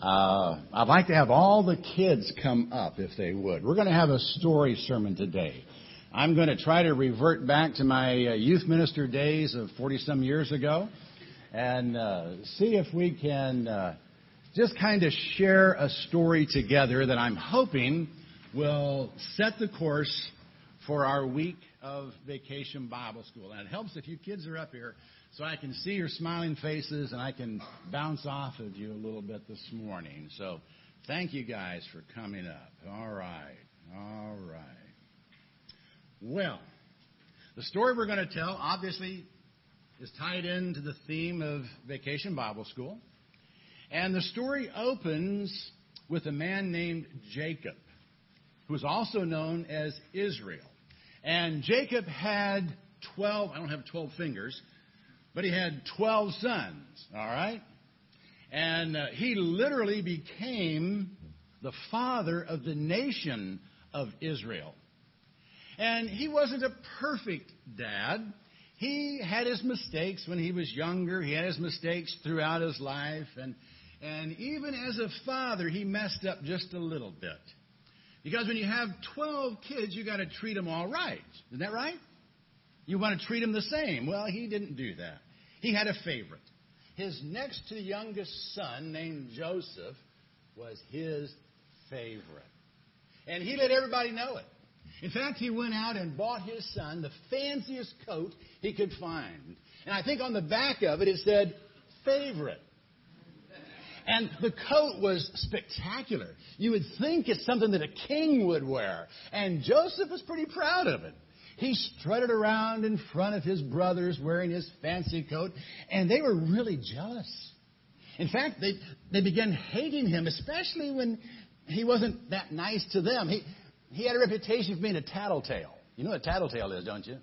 Uh, I'd like to have all the kids come up if they would. We're going to have a story sermon today. I'm going to try to revert back to my uh, youth minister days of 40 some years ago and uh, see if we can uh, just kind of share a story together that I'm hoping will set the course for our week of vacation Bible school. And it helps if you kids are up here so I can see your smiling faces and I can bounce off of you a little bit this morning. So thank you guys for coming up. All right. All right. Well, the story we're going to tell obviously is tied into the theme of Vacation Bible School. And the story opens with a man named Jacob, who is also known as Israel. And Jacob had 12, I don't have 12 fingers, but he had 12 sons, all right? And uh, he literally became the father of the nation of Israel. And he wasn't a perfect dad. He had his mistakes when he was younger. He had his mistakes throughout his life. And, and even as a father, he messed up just a little bit. Because when you have 12 kids, you got to treat them all right. Isn't that right? You want to treat them the same. Well, he didn't do that. He had a favorite. His next to youngest son, named Joseph, was his favorite. And he let everybody know it. In fact, he went out and bought his son the fanciest coat he could find. And I think on the back of it, it said, favorite. And the coat was spectacular. You would think it's something that a king would wear. And Joseph was pretty proud of it. He strutted around in front of his brothers wearing his fancy coat, and they were really jealous. In fact, they, they began hating him, especially when he wasn't that nice to them. He, he had a reputation for being a tattletale. You know what a tattletale is, don't you?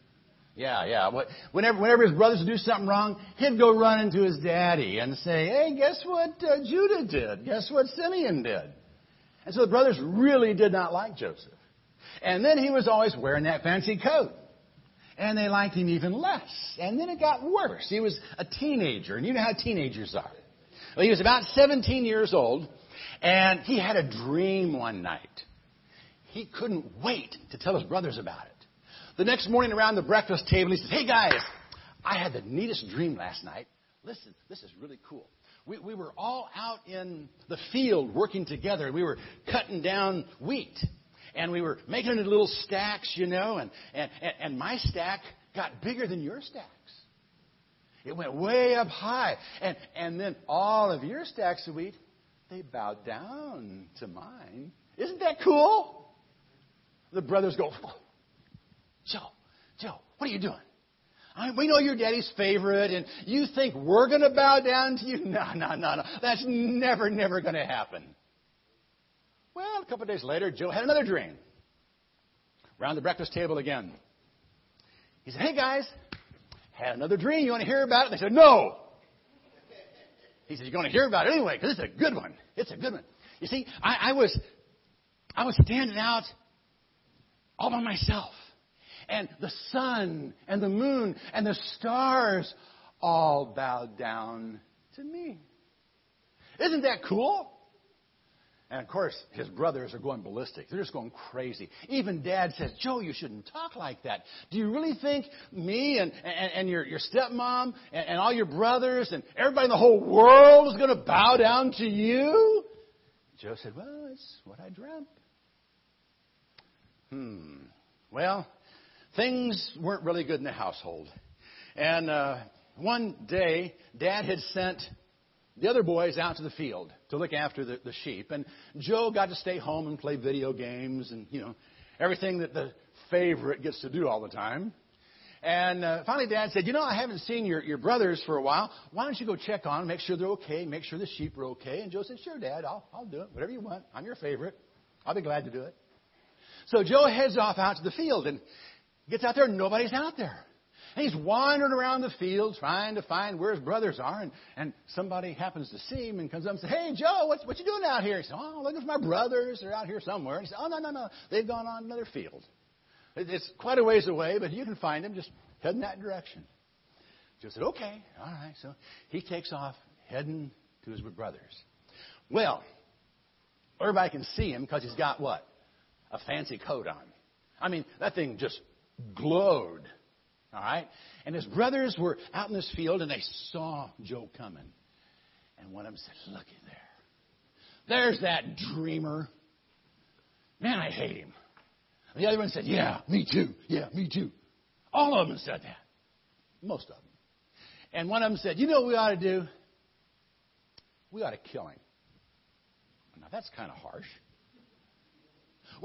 Yeah, yeah. Whenever, whenever his brothers would do something wrong, he'd go run into his daddy and say, hey, guess what uh, Judah did? Guess what Simeon did? And so the brothers really did not like Joseph. And then he was always wearing that fancy coat. And they liked him even less. And then it got worse. He was a teenager, and you know how teenagers are. Well, he was about 17 years old, and he had a dream one night. He couldn't wait to tell his brothers about it. The next morning around the breakfast table, he says, Hey guys, I had the neatest dream last night. Listen, this is really cool. We, we were all out in the field working together. and We were cutting down wheat and we were making it little stacks, you know, and, and, and my stack got bigger than your stacks. It went way up high. And, and then all of your stacks of wheat, they bowed down to mine. Isn't that cool? The brothers go, Joe, Joe, what are you doing? I we know you're daddy's favorite, and you think we're going to bow down to you? No, no, no, no. That's never, never going to happen. Well, a couple of days later, Joe had another dream. Around the breakfast table again. He said, Hey guys, had another dream. You want to hear about it? They said, No. He said, You're going to hear about it anyway, because it's a good one. It's a good one. You see, I, I was I was standing out all by myself. And the sun and the moon and the stars all bowed down to me. Isn't that cool? And of course, his brothers are going ballistic. They're just going crazy. Even dad says, Joe, you shouldn't talk like that. Do you really think me and, and, and your, your stepmom and, and all your brothers and everybody in the whole world is going to bow down to you? Joe said, Well, it's what I dreamt. Hmm. Well, things weren't really good in the household. And uh, one day, Dad had sent the other boys out to the field to look after the, the sheep. And Joe got to stay home and play video games and, you know, everything that the favorite gets to do all the time. And uh, finally, Dad said, You know, I haven't seen your, your brothers for a while. Why don't you go check on make sure they're okay, make sure the sheep are okay? And Joe said, Sure, Dad, I'll, I'll do it. Whatever you want. I'm your favorite. I'll be glad to do it. So Joe heads off out to the field and gets out there, and nobody's out there. And he's wandering around the field trying to find where his brothers are, and, and somebody happens to see him and comes up and says, Hey, Joe, what, what you doing out here? He says, Oh, looking for my brothers. They're out here somewhere. And he says, Oh, no, no, no. They've gone on another field. It's quite a ways away, but you can find them. Just head in that direction. Joe said, Okay, all right. So he takes off, heading to his brothers. Well, everybody can see him because he's got what? A fancy coat on. I mean, that thing just glowed. All right? And his brothers were out in this field and they saw Joe coming. And one of them said, Looky there. There's that dreamer. Man, I hate him. And the other one said, Yeah, me too. Yeah, me too. All of them said that. Most of them. And one of them said, You know what we ought to do? We ought to kill him. Now, that's kind of harsh.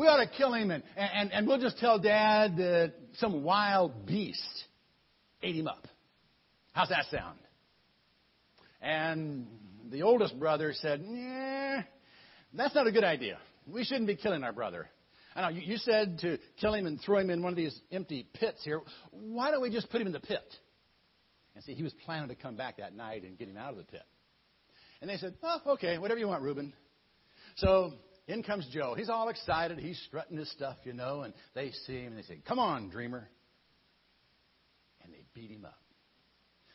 We ought to kill him, and, and, and we'll just tell Dad that some wild beast ate him up. How's that sound? And the oldest brother said, Yeah, that's not a good idea. We shouldn't be killing our brother. I know you, you said to kill him and throw him in one of these empty pits here. Why don't we just put him in the pit? And see, he was planning to come back that night and get him out of the pit. And they said, Oh, okay, whatever you want, Reuben. So in comes Joe. He's all excited. He's strutting his stuff, you know, and they see him and they say, Come on, dreamer. And they beat him up.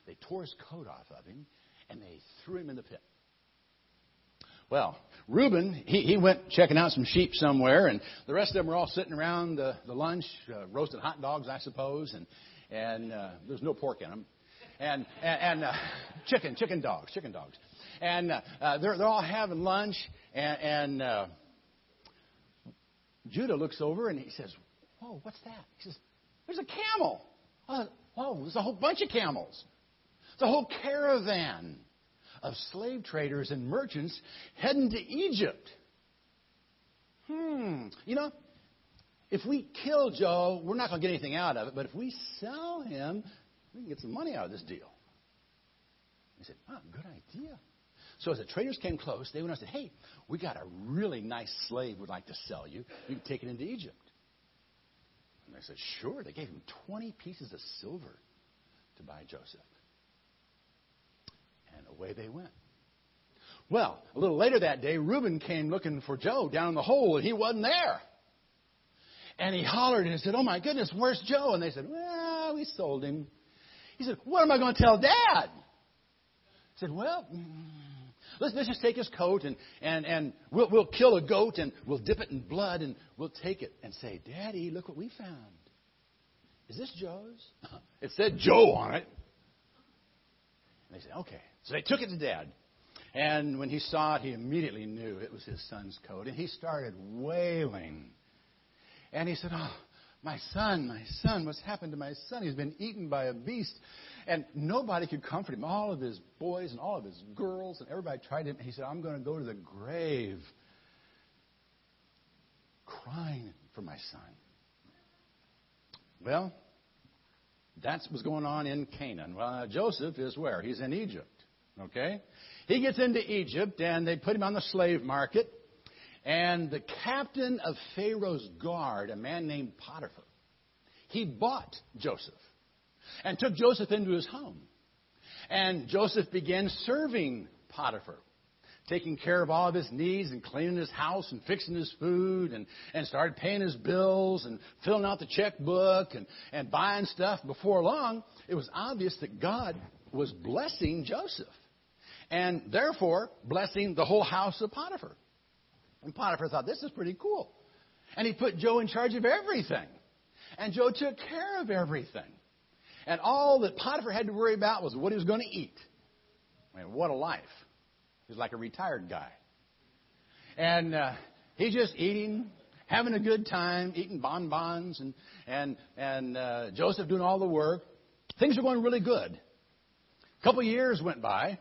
They tore his coat off of him and they threw him in the pit. Well, Reuben, he, he went checking out some sheep somewhere, and the rest of them were all sitting around the, the lunch, uh, roasted hot dogs, I suppose, and, and uh, there's no pork in them. And, and, and uh, chicken, chicken dogs, chicken dogs. And uh, uh, they're, they're all having lunch, and, and uh, Judah looks over and he says, Whoa, what's that? He says, There's a camel. Oh, whoa, there's a whole bunch of camels. A whole caravan of slave traders and merchants heading to Egypt. Hmm. You know, if we kill Joe, we're not going to get anything out of it, but if we sell him, we can get some money out of this deal. He said, Oh, good idea. So as the traders came close, they went and said, Hey, we got a really nice slave we'd like to sell you. You can take it into Egypt. And they said, Sure. They gave him 20 pieces of silver to buy Joseph. And away they went. Well, a little later that day, Reuben came looking for Joe down in the hole, and he wasn't there. And he hollered and said, Oh my goodness, where's Joe? And they said, Well, we sold him. He said, What am I going to tell Dad? He said, Well, Let's, let's just take his coat and, and, and we'll, we'll kill a goat and we'll dip it in blood and we'll take it and say, Daddy, look what we found. Is this Joe's? It said Joe on it. And they said, okay. So they took it to Dad. And when he saw it, he immediately knew it was his son's coat. And he started wailing. And he said, Oh, my son, my son, what's happened to my son? He's been eaten by a beast. And nobody could comfort him. All of his boys and all of his girls and everybody tried him. He said, I'm going to go to the grave crying for my son. Well, that's what's going on in Canaan. Well, Joseph is where? He's in Egypt. Okay? He gets into Egypt and they put him on the slave market. And the captain of Pharaoh's guard, a man named Potiphar, he bought Joseph and took Joseph into his home. And Joseph began serving Potiphar, taking care of all of his needs and cleaning his house and fixing his food and, and started paying his bills and filling out the checkbook and, and buying stuff. Before long, it was obvious that God was blessing Joseph and therefore blessing the whole house of Potiphar. And Potiphar thought, this is pretty cool. And he put Joe in charge of everything. And Joe took care of everything. And all that Potiphar had to worry about was what he was going to eat. I mean, what a life. He was like a retired guy. And uh, he's just eating, having a good time, eating bonbons, and, and, and uh, Joseph doing all the work. Things are going really good. A couple years went by.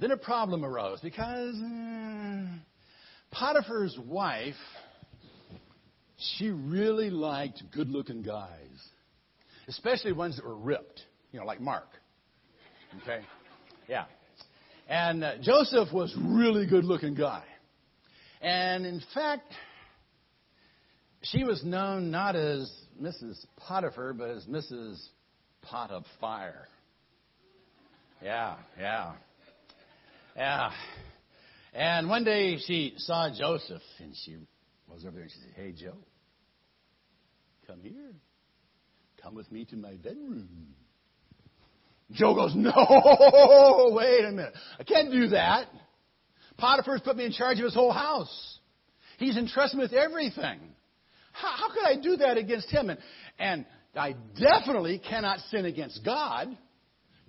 Then a problem arose because uh, Potiphar's wife, she really liked good looking guys, especially ones that were ripped, you know, like Mark. Okay? Yeah. And uh, Joseph was really good looking guy. And in fact, she was known not as Mrs. Potiphar, but as Mrs. Pot of Fire. Yeah, yeah. Yeah. And one day she saw Joseph and she was over there and she said, Hey, Joe, come here. Come with me to my bedroom. Joe goes, No, wait a minute. I can't do that. Potiphar's put me in charge of his whole house. He's entrusted me with everything. How, how could I do that against him? And, and I definitely cannot sin against God.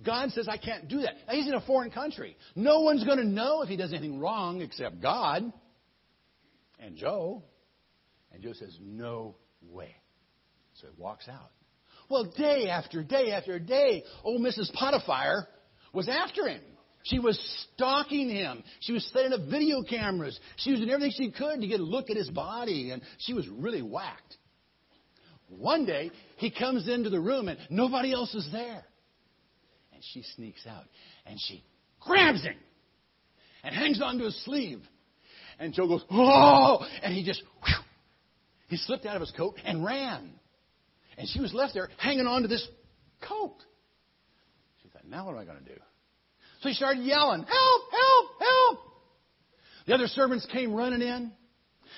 God says I can't do that. Now, he's in a foreign country. No one's going to know if he does anything wrong except God and Joe. And Joe says, No way. So he walks out. Well, day after day after day, old Mrs. Potiphar was after him. She was stalking him. She was setting up video cameras. She was doing everything she could to get a look at his body, and she was really whacked. One day, he comes into the room, and nobody else is there. And she sneaks out, and she grabs him and hangs onto his sleeve. And Joe goes, oh! And he just, whew, he slipped out of his coat and ran. And she was left there hanging on to this coat. She thought, now what am I going to do? So he started yelling, Help, help, help. The other servants came running in.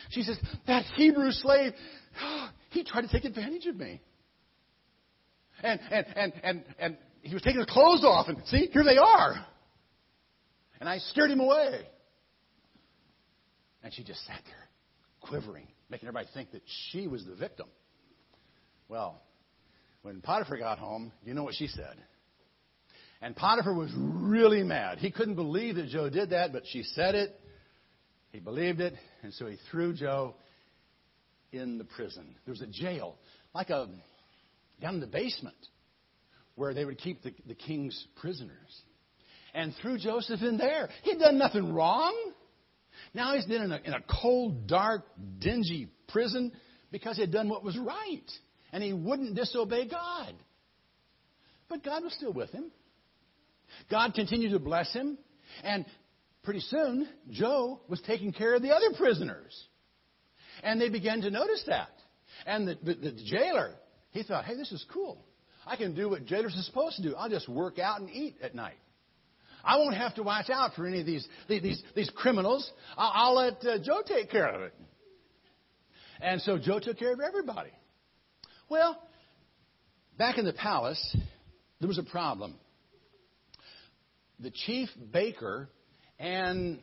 She says, That Hebrew slave, he tried to take advantage of me. And, and, and, and, and he was taking his clothes off, and see, here they are. And I scared him away. And she just sat there, quivering, making everybody think that she was the victim. Well, when Potiphar got home, you know what she said? And Potiphar was really mad. He couldn't believe that Joe did that, but she said it. He believed it, and so he threw Joe in the prison. There was a jail, like a down in the basement, where they would keep the, the king's prisoners. And threw Joseph in there. He'd done nothing wrong. Now he's been in a, in a cold, dark, dingy prison because he had done what was right. And he wouldn't disobey God. But God was still with him. God continued to bless him, and pretty soon, Joe was taking care of the other prisoners. And they began to notice that. And the, the, the jailer, he thought, hey, this is cool. I can do what jailers are supposed to do. I'll just work out and eat at night. I won't have to watch out for any of these, these, these criminals. I'll, I'll let uh, Joe take care of it. And so Joe took care of everybody. Well, back in the palace, there was a problem the chief baker and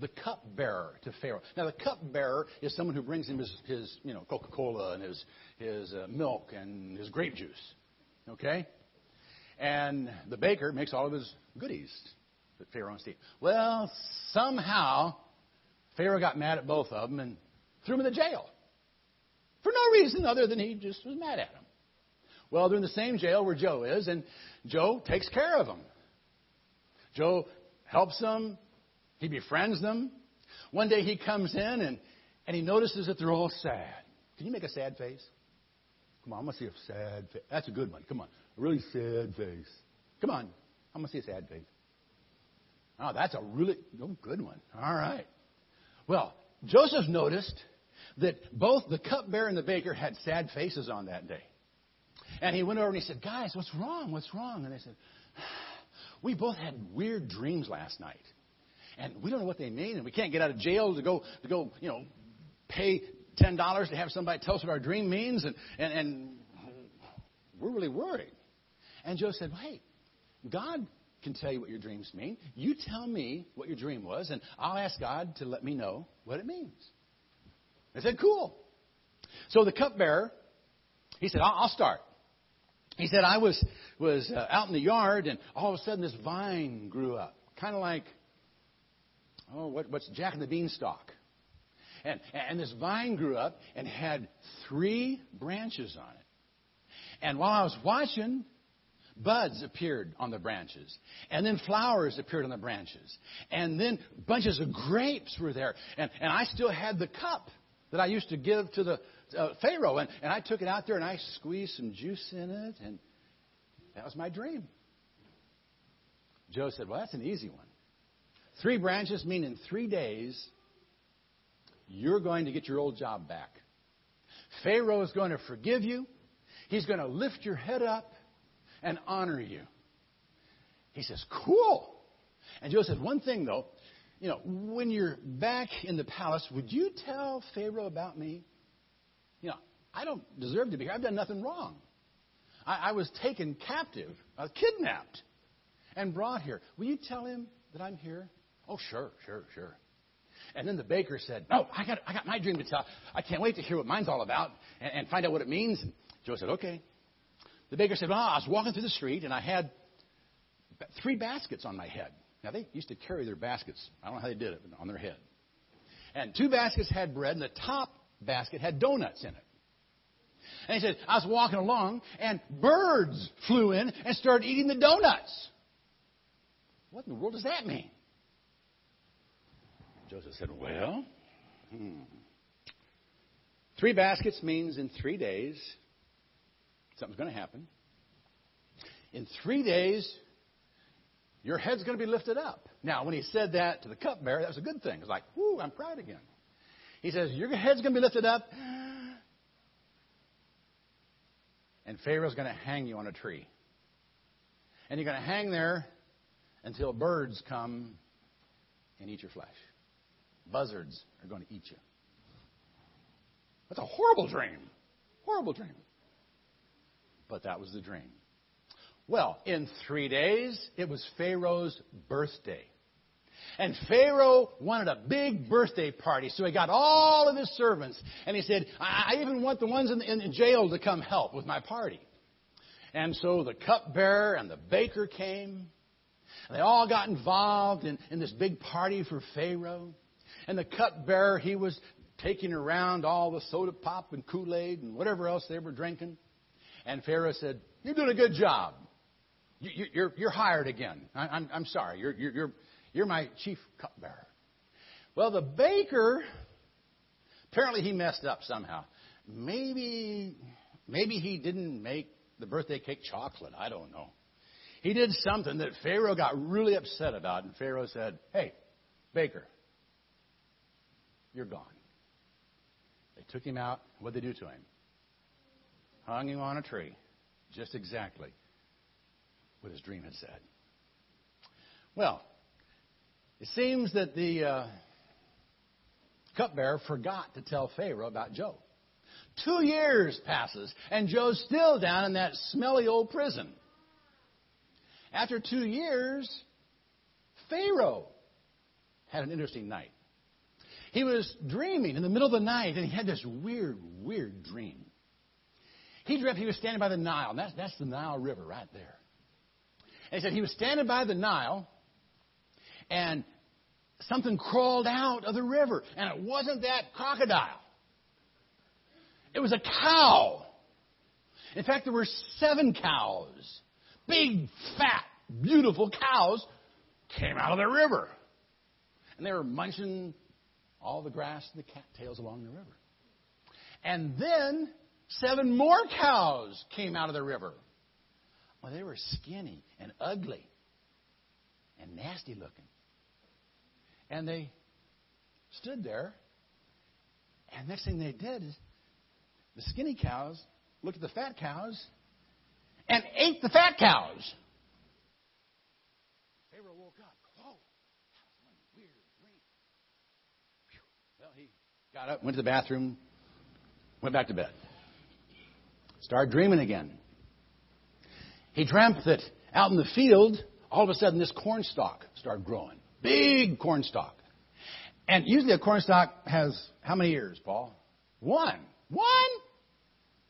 the cupbearer to Pharaoh. Now, the cupbearer is someone who brings him his, his you know, Coca Cola and his, his uh, milk and his grape juice. Okay? And the baker makes all of his goodies that Pharaoh wants to eat. Well, somehow, Pharaoh got mad at both of them and threw them in the jail. For no reason other than he just was mad at them. Well, they're in the same jail where Joe is, and Joe takes care of them. Joe helps them, he befriends them. One day he comes in and, and he notices that they're all sad. Can you make a sad face? Come on, I'm going to see a sad face. That's a good one. Come on. A really sad face. Come on. I'm going to see a sad face. Oh, that's a really oh, good one. All right. Well, Joseph noticed that both the cupbearer and the baker had sad faces on that day. And he went over and he said, Guys, what's wrong? What's wrong? And they said, we both had weird dreams last night. And we don't know what they mean, and we can't get out of jail to go, to go you know, pay $10 to have somebody tell us what our dream means, and, and, and we're really worried. And Joe said, well, hey, God can tell you what your dreams mean. You tell me what your dream was, and I'll ask God to let me know what it means. I said, cool. So the cupbearer, he said, I'll, I'll start. He said, I was, was uh, out in the yard, and all of a sudden this vine grew up. Kind of like, oh, what, what's Jack and the Beanstalk? And, and this vine grew up and had three branches on it. And while I was watching, buds appeared on the branches. And then flowers appeared on the branches. And then bunches of grapes were there. And, and I still had the cup that I used to give to the uh, Pharaoh. And, and I took it out there and I squeezed some juice in it, and that was my dream. Joe said, Well, that's an easy one. Three branches mean in three days, you're going to get your old job back. Pharaoh is going to forgive you, he's going to lift your head up and honor you. He says, Cool. And Joseph said, One thing though, you know, when you're back in the palace, would you tell Pharaoh about me? You know, I don't deserve to be here. I've done nothing wrong. I, I was taken captive, uh, kidnapped, and brought here. Will you tell him that I'm here? Oh, sure, sure, sure. And then the baker said, No, I got, I got my dream to tell. I can't wait to hear what mine's all about and, and find out what it means. And Joe said, Okay. The baker said, Well, I was walking through the street and I had three baskets on my head. Now, they used to carry their baskets. I don't know how they did it, on their head. And two baskets had bread, and the top basket had donuts in it. And he said, I was walking along, and birds flew in and started eating the donuts. What in the world does that mean? Joseph said, Well, hmm. three baskets means in three days something's going to happen. In three days, your head's going to be lifted up. Now, when he said that to the cupbearer, that was a good thing. It's like, whoo, I'm proud again. He says, Your head's going to be lifted up, and Pharaoh's going to hang you on a tree. And you're going to hang there until birds come and eat your flesh. Buzzards are going to eat you. That's a horrible dream. Horrible dream. But that was the dream. Well, in three days, it was Pharaoh's birthday. And Pharaoh wanted a big birthday party, so he got all of his servants. And he said, I even want the ones in, the, in jail to come help with my party. And so the cupbearer and the baker came. And they all got involved in, in this big party for Pharaoh. And the cupbearer, he was taking around all the soda pop and Kool Aid and whatever else they were drinking. And Pharaoh said, You're doing a good job. You, are you're, you're hired again. I, I'm, I'm sorry. You're, you're, you're, you're my chief cupbearer. Well, the baker, apparently he messed up somehow. Maybe, maybe he didn't make the birthday cake chocolate. I don't know. He did something that Pharaoh got really upset about, and Pharaoh said, Hey, baker, you're gone. They took him out. What'd they do to him? Hung him on a tree. Just exactly what his dream had said. Well, it seems that the uh, cupbearer forgot to tell Pharaoh about Joe. Two years passes, and Joe's still down in that smelly old prison. After two years, Pharaoh had an interesting night. He was dreaming in the middle of the night, and he had this weird, weird dream. He dreamt he was standing by the Nile, that's, that's the Nile River right there. And he said he was standing by the Nile, and something crawled out of the river, and it wasn't that crocodile. It was a cow. In fact, there were seven cows. Big, fat, beautiful cows came out of the river. And they were munching all the grass and the cattails along the river. And then seven more cows came out of the river. Well, they were skinny and ugly and nasty looking. And they stood there, and next thing they did is the skinny cows looked at the fat cows and ate the fat cows. Pharaoh woke up. Whoa, that was one weird dream. Well, he got up, went to the bathroom, went back to bed. Started dreaming again. He dreamt that out in the field, all of a sudden this corn stalk started growing. Big corn stalk. And usually a corn stalk has how many ears, Paul? One. One?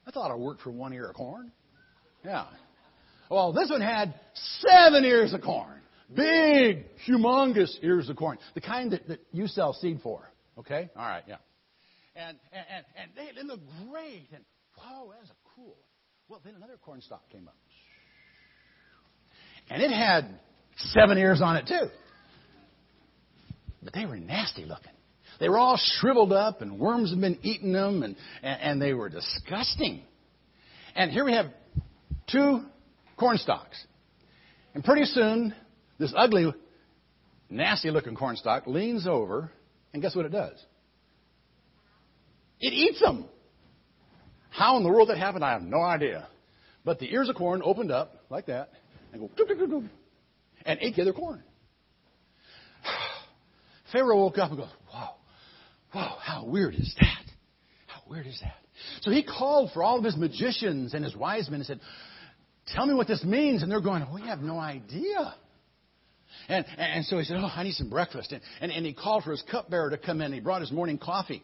That's a lot of work for one ear of corn. Yeah. Well, this one had seven ears of corn. Big, humongous ears of corn. The kind that, that you sell seed for. Okay? All right, yeah. And, and, and, they, they look great. And, whoa, that's a cool. Well, then another corn stalk came up. And it had seven ears on it, too. But they were nasty looking. They were all shriveled up, and worms had been eating them, and, and, and they were disgusting. And here we have two corn stalks. And pretty soon, this ugly, nasty looking corn stalk leans over, and guess what it does? It eats them. How in the world that happened, I have no idea. But the ears of corn opened up like that, and go, doop, doop, doop, and ate the other corn. Pharaoh woke up and goes, Wow, wow, how weird is that? How weird is that? So he called for all of his magicians and his wise men and said, Tell me what this means. And they're going, We have no idea. And, and so he said, Oh, I need some breakfast. And, and, and he called for his cupbearer to come in. He brought his morning coffee.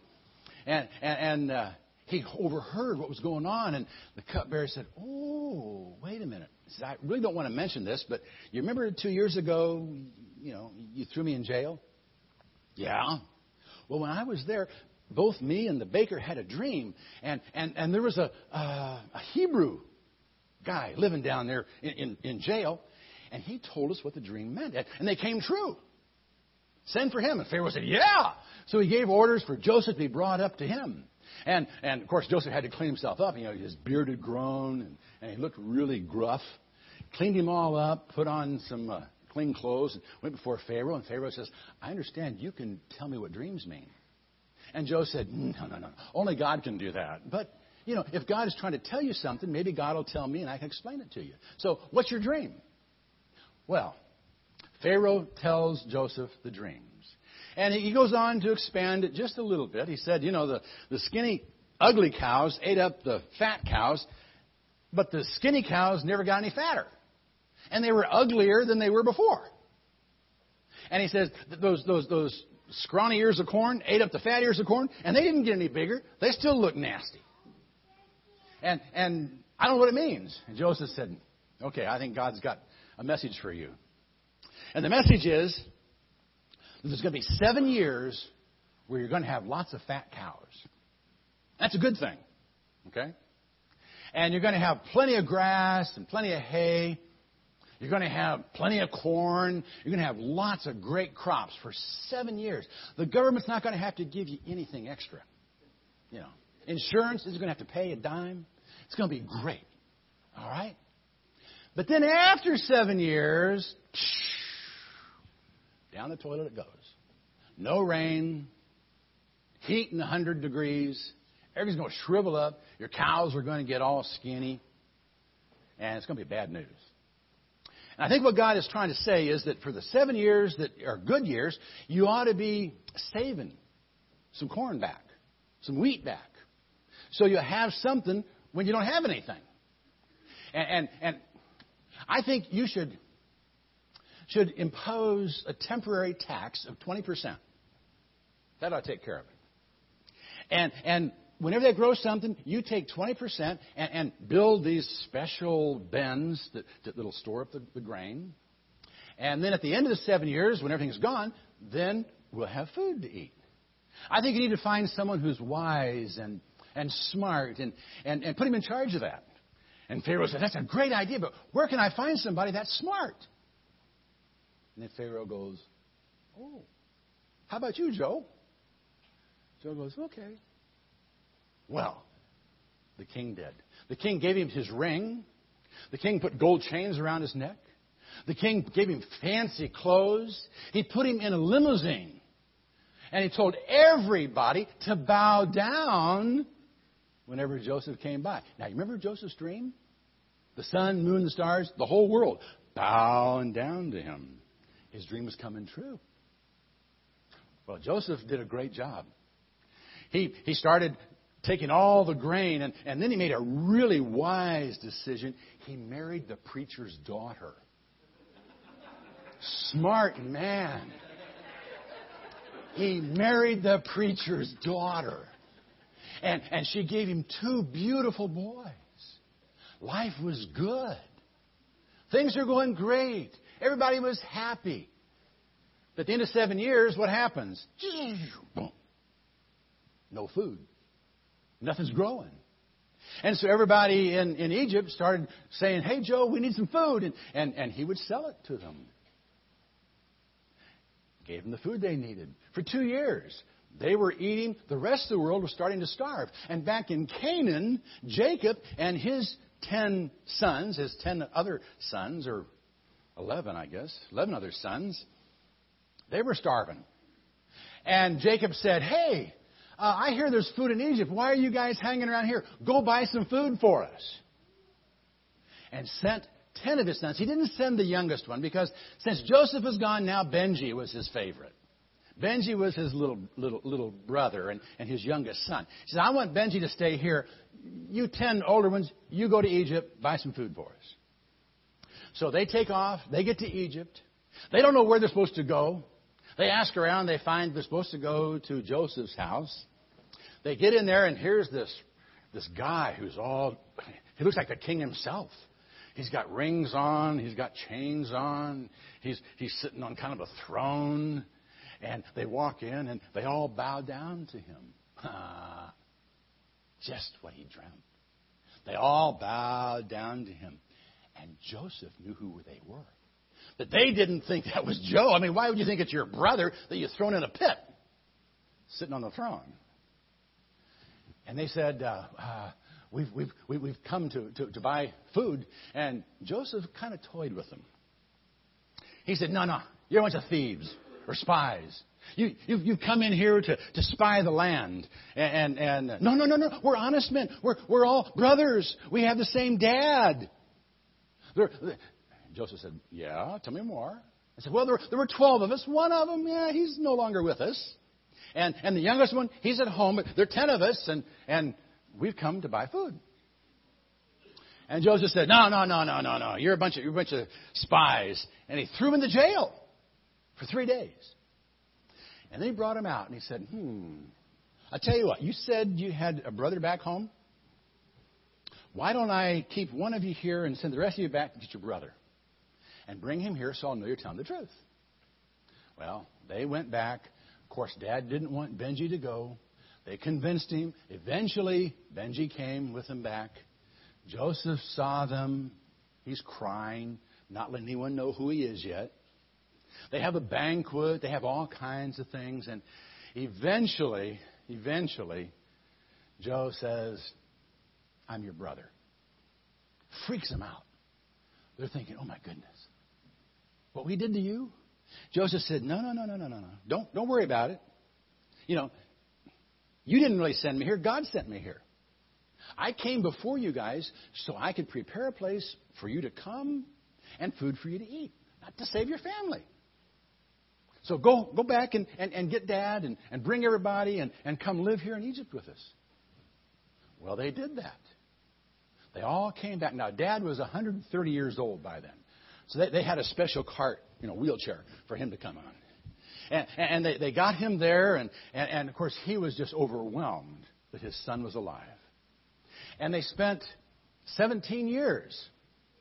And, and, and uh, he overheard what was going on. And the cupbearer said, Oh, wait a minute. Said, I really don't want to mention this, but you remember two years ago, you know, you threw me in jail? Yeah. Well, when I was there, both me and the baker had a dream, and, and, and there was a, uh, a Hebrew guy living down there in, in, in jail, and he told us what the dream meant, and they came true. Send for him. And Pharaoh said, Yeah. So he gave orders for Joseph to be brought up to him. And, and of course, Joseph had to clean himself up. You know, his beard had grown, and, and he looked really gruff. Cleaned him all up, put on some uh, clean clothes, and went before Pharaoh. And Pharaoh says, I understand you can tell me what dreams mean. And Joe said, No, no, no. Only God can do that. But, you know, if God is trying to tell you something, maybe God will tell me and I can explain it to you. So, what's your dream? Well, Pharaoh tells Joseph the dreams. And he goes on to expand it just a little bit. He said, you know, the, the skinny, ugly cows ate up the fat cows, but the skinny cows never got any fatter. And they were uglier than they were before. And he says, those, those, those scrawny ears of corn ate up the fat ears of corn, and they didn't get any bigger. They still look nasty. And, and I don't know what it means. And Joseph said, okay, I think God's got a message for you. And the message is that there's going to be seven years where you're going to have lots of fat cows. That's a good thing. Okay? And you're going to have plenty of grass and plenty of hay. You're going to have plenty of corn. You're going to have lots of great crops for seven years. The government's not going to have to give you anything extra. You know, insurance isn't going to have to pay a dime. It's going to be great. All right? But then after seven years, down the toilet it goes. No rain, heat in 100 degrees. Everything's going to shrivel up. Your cows are going to get all skinny. And it's going to be bad news. And I think what God is trying to say is that for the seven years that are good years, you ought to be saving some corn back, some wheat back. So you have something when you don't have anything. And, and, and I think you should, should impose a temporary tax of 20%. That ought to take care of it. And, and whenever they grow something, you take 20% and, and build these special bins that, that will store up the, the grain. And then at the end of the seven years, when everything's gone, then we'll have food to eat. I think you need to find someone who's wise and, and smart and, and, and put him in charge of that. And Pharaoh said, That's a great idea, but where can I find somebody that's smart? And then Pharaoh goes, Oh, how about you, Joe? Joe goes, Okay. Well, the king did. The king gave him his ring. The king put gold chains around his neck. The king gave him fancy clothes. He put him in a limousine. And he told everybody to bow down whenever Joseph came by. Now, you remember Joseph's dream? The sun, moon, the stars, the whole world bowing down to him. His dream was coming true. Well, Joseph did a great job. He, he started taking all the grain, and, and then he made a really wise decision. He married the preacher's daughter. Smart man. He married the preacher's daughter. And, and she gave him two beautiful boys. Life was good. Things are going great. Everybody was happy. But at the end of seven years, what happens? No food. Nothing's growing. And so everybody in, in Egypt started saying, Hey, Joe, we need some food. And, and, and he would sell it to them. Gave them the food they needed. For two years, they were eating. The rest of the world was starting to starve. And back in Canaan, Jacob and his ten sons, his ten other sons, or 11, I guess, 11 other sons, they were starving. And Jacob said, Hey, uh, I hear there's food in Egypt. Why are you guys hanging around here? Go buy some food for us. And sent ten of his sons. He didn't send the youngest one because since Joseph was gone, now Benji was his favorite. Benji was his little little little brother and, and his youngest son. He said, I want Benji to stay here. You ten older ones, you go to Egypt, buy some food for us. So they take off, they get to Egypt, They don't know where they're supposed to go. They ask around, they find they're supposed to go to Joseph's house. They get in there, and here's this, this guy who's all, he looks like the king himself. He's got rings on, he's got chains on, he's, he's sitting on kind of a throne. And they walk in, and they all bow down to him. Ah, just what he dreamt. They all bow down to him. And Joseph knew who they were. But they didn't think that was Joe. I mean, why would you think it's your brother that you've thrown in a pit, sitting on the throne? And they said, uh, uh, we've, we've, we've come to, to, to buy food. And Joseph kind of toyed with them. He said, No, no, you're a bunch of thieves or spies. You, you've, you've come in here to, to spy the land. And, and, and no, no, no, no. We're honest men. We're, we're all brothers. We have the same dad. They're, Joseph said, Yeah, tell me more. I said, Well, there, there were 12 of us. One of them, yeah, he's no longer with us. And, and the youngest one, he's at home. But there are 10 of us, and, and we've come to buy food. And Joseph said, No, no, no, no, no, no. You're a bunch of, you're a bunch of spies. And he threw him in the jail for three days. And then he brought him out and he said, Hmm, I tell you what, you said you had a brother back home. Why don't I keep one of you here and send the rest of you back to get your brother? And bring him here so I'll know you're telling the truth. Well, they went back. Of course, Dad didn't want Benji to go. They convinced him. Eventually, Benji came with them back. Joseph saw them. He's crying, not letting anyone know who he is yet. They have a banquet. They have all kinds of things. And eventually, eventually, Joe says, I'm your brother. Freaks them out. They're thinking, oh my goodness. What we did to you? Joseph said, no, no, no, no, no, no, no. Don't, don't worry about it. You know, you didn't really send me here. God sent me here. I came before you guys so I could prepare a place for you to come and food for you to eat, not to save your family. So go, go back and, and, and get dad and, and bring everybody and, and come live here in Egypt with us. Well, they did that. They all came back. Now, dad was 130 years old by then. So they, they had a special cart, you know, wheelchair for him to come on. And, and they, they got him there, and, and, and of course, he was just overwhelmed that his son was alive. And they spent 17 years,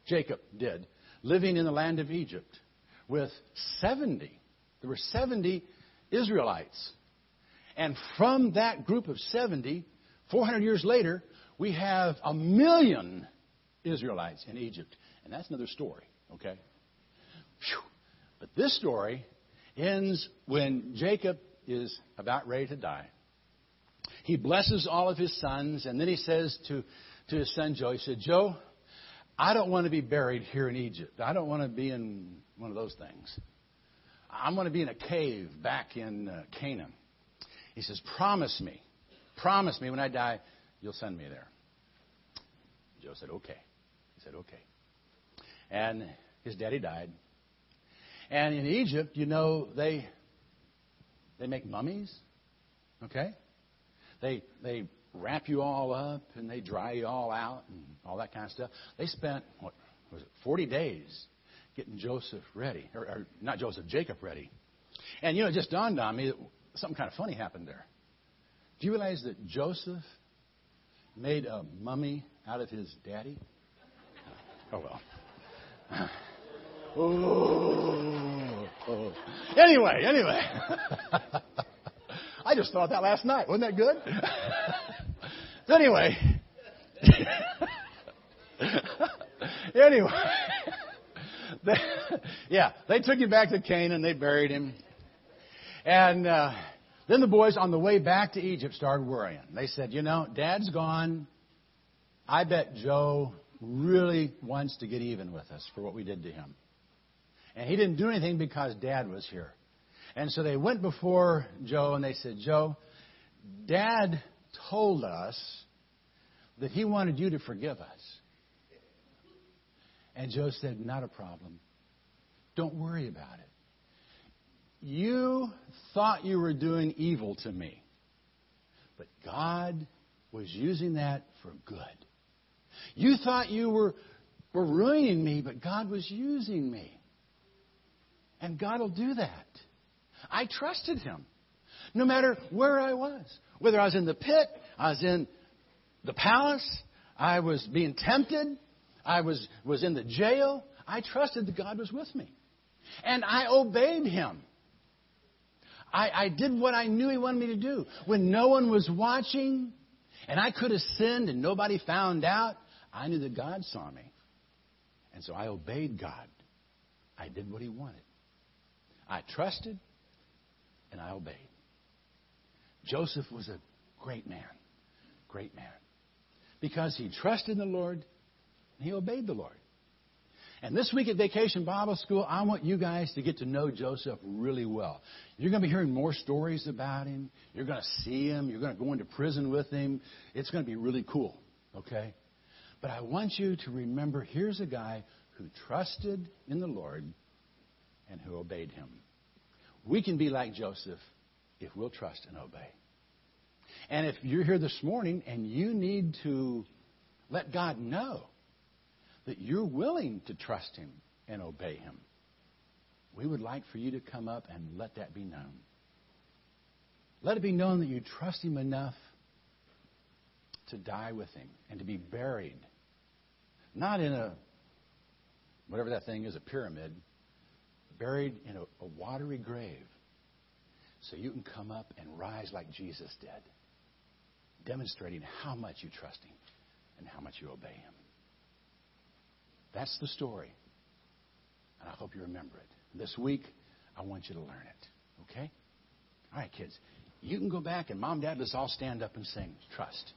Jacob did, living in the land of Egypt with 70 there were 70 Israelites. And from that group of 70, 400 years later, we have a million Israelites in Egypt. And that's another story, okay? Whew. But this story ends when Jacob is about ready to die. He blesses all of his sons, and then he says to, to his son Joe, he said, Joe, I don't want to be buried here in Egypt. I don't want to be in one of those things. I'm going to be in a cave back in uh, Canaan. He says, Promise me, promise me when I die, you'll send me there. Joe said, Okay. He said, Okay. And his daddy died. And in Egypt, you know, they they make mummies. Okay? They they wrap you all up and they dry you all out and all that kind of stuff. They spent what was it, 40 days getting Joseph ready, or, or not Joseph, Jacob ready. And you know, it just dawned on me that something kind of funny happened there. Do you realize that Joseph made a mummy out of his daddy? Oh well. Oh, oh. Anyway, anyway. I just thought that last night. Wasn't that good? anyway. anyway yeah, they took him back to Canaan. They buried him. And uh, then the boys, on the way back to Egypt, started worrying. They said, You know, Dad's gone. I bet Joe really wants to get even with us for what we did to him. And he didn't do anything because Dad was here. And so they went before Joe and they said, Joe, Dad told us that he wanted you to forgive us. And Joe said, Not a problem. Don't worry about it. You thought you were doing evil to me, but God was using that for good. You thought you were, were ruining me, but God was using me. And God will do that. I trusted Him. No matter where I was. Whether I was in the pit, I was in the palace, I was being tempted, I was, was in the jail. I trusted that God was with me. And I obeyed Him. I, I did what I knew He wanted me to do. When no one was watching, and I could have sinned and nobody found out, I knew that God saw me. And so I obeyed God. I did what He wanted. I trusted and I obeyed. Joseph was a great man. Great man. Because he trusted in the Lord and he obeyed the Lord. And this week at Vacation Bible School, I want you guys to get to know Joseph really well. You're going to be hearing more stories about him. You're going to see him. You're going to go into prison with him. It's going to be really cool, okay? But I want you to remember here's a guy who trusted in the Lord and who obeyed him. We can be like Joseph if we'll trust and obey. And if you're here this morning and you need to let God know that you're willing to trust Him and obey Him, we would like for you to come up and let that be known. Let it be known that you trust Him enough to die with Him and to be buried. Not in a, whatever that thing is, a pyramid, buried in a, a watery grave so you can come up and rise like Jesus did, demonstrating how much you trust Him and how much you obey Him. That's the story. And I hope you remember it. This week, I want you to learn it. Okay? All right, kids. You can go back and mom, dad, let's all stand up and sing. Trust.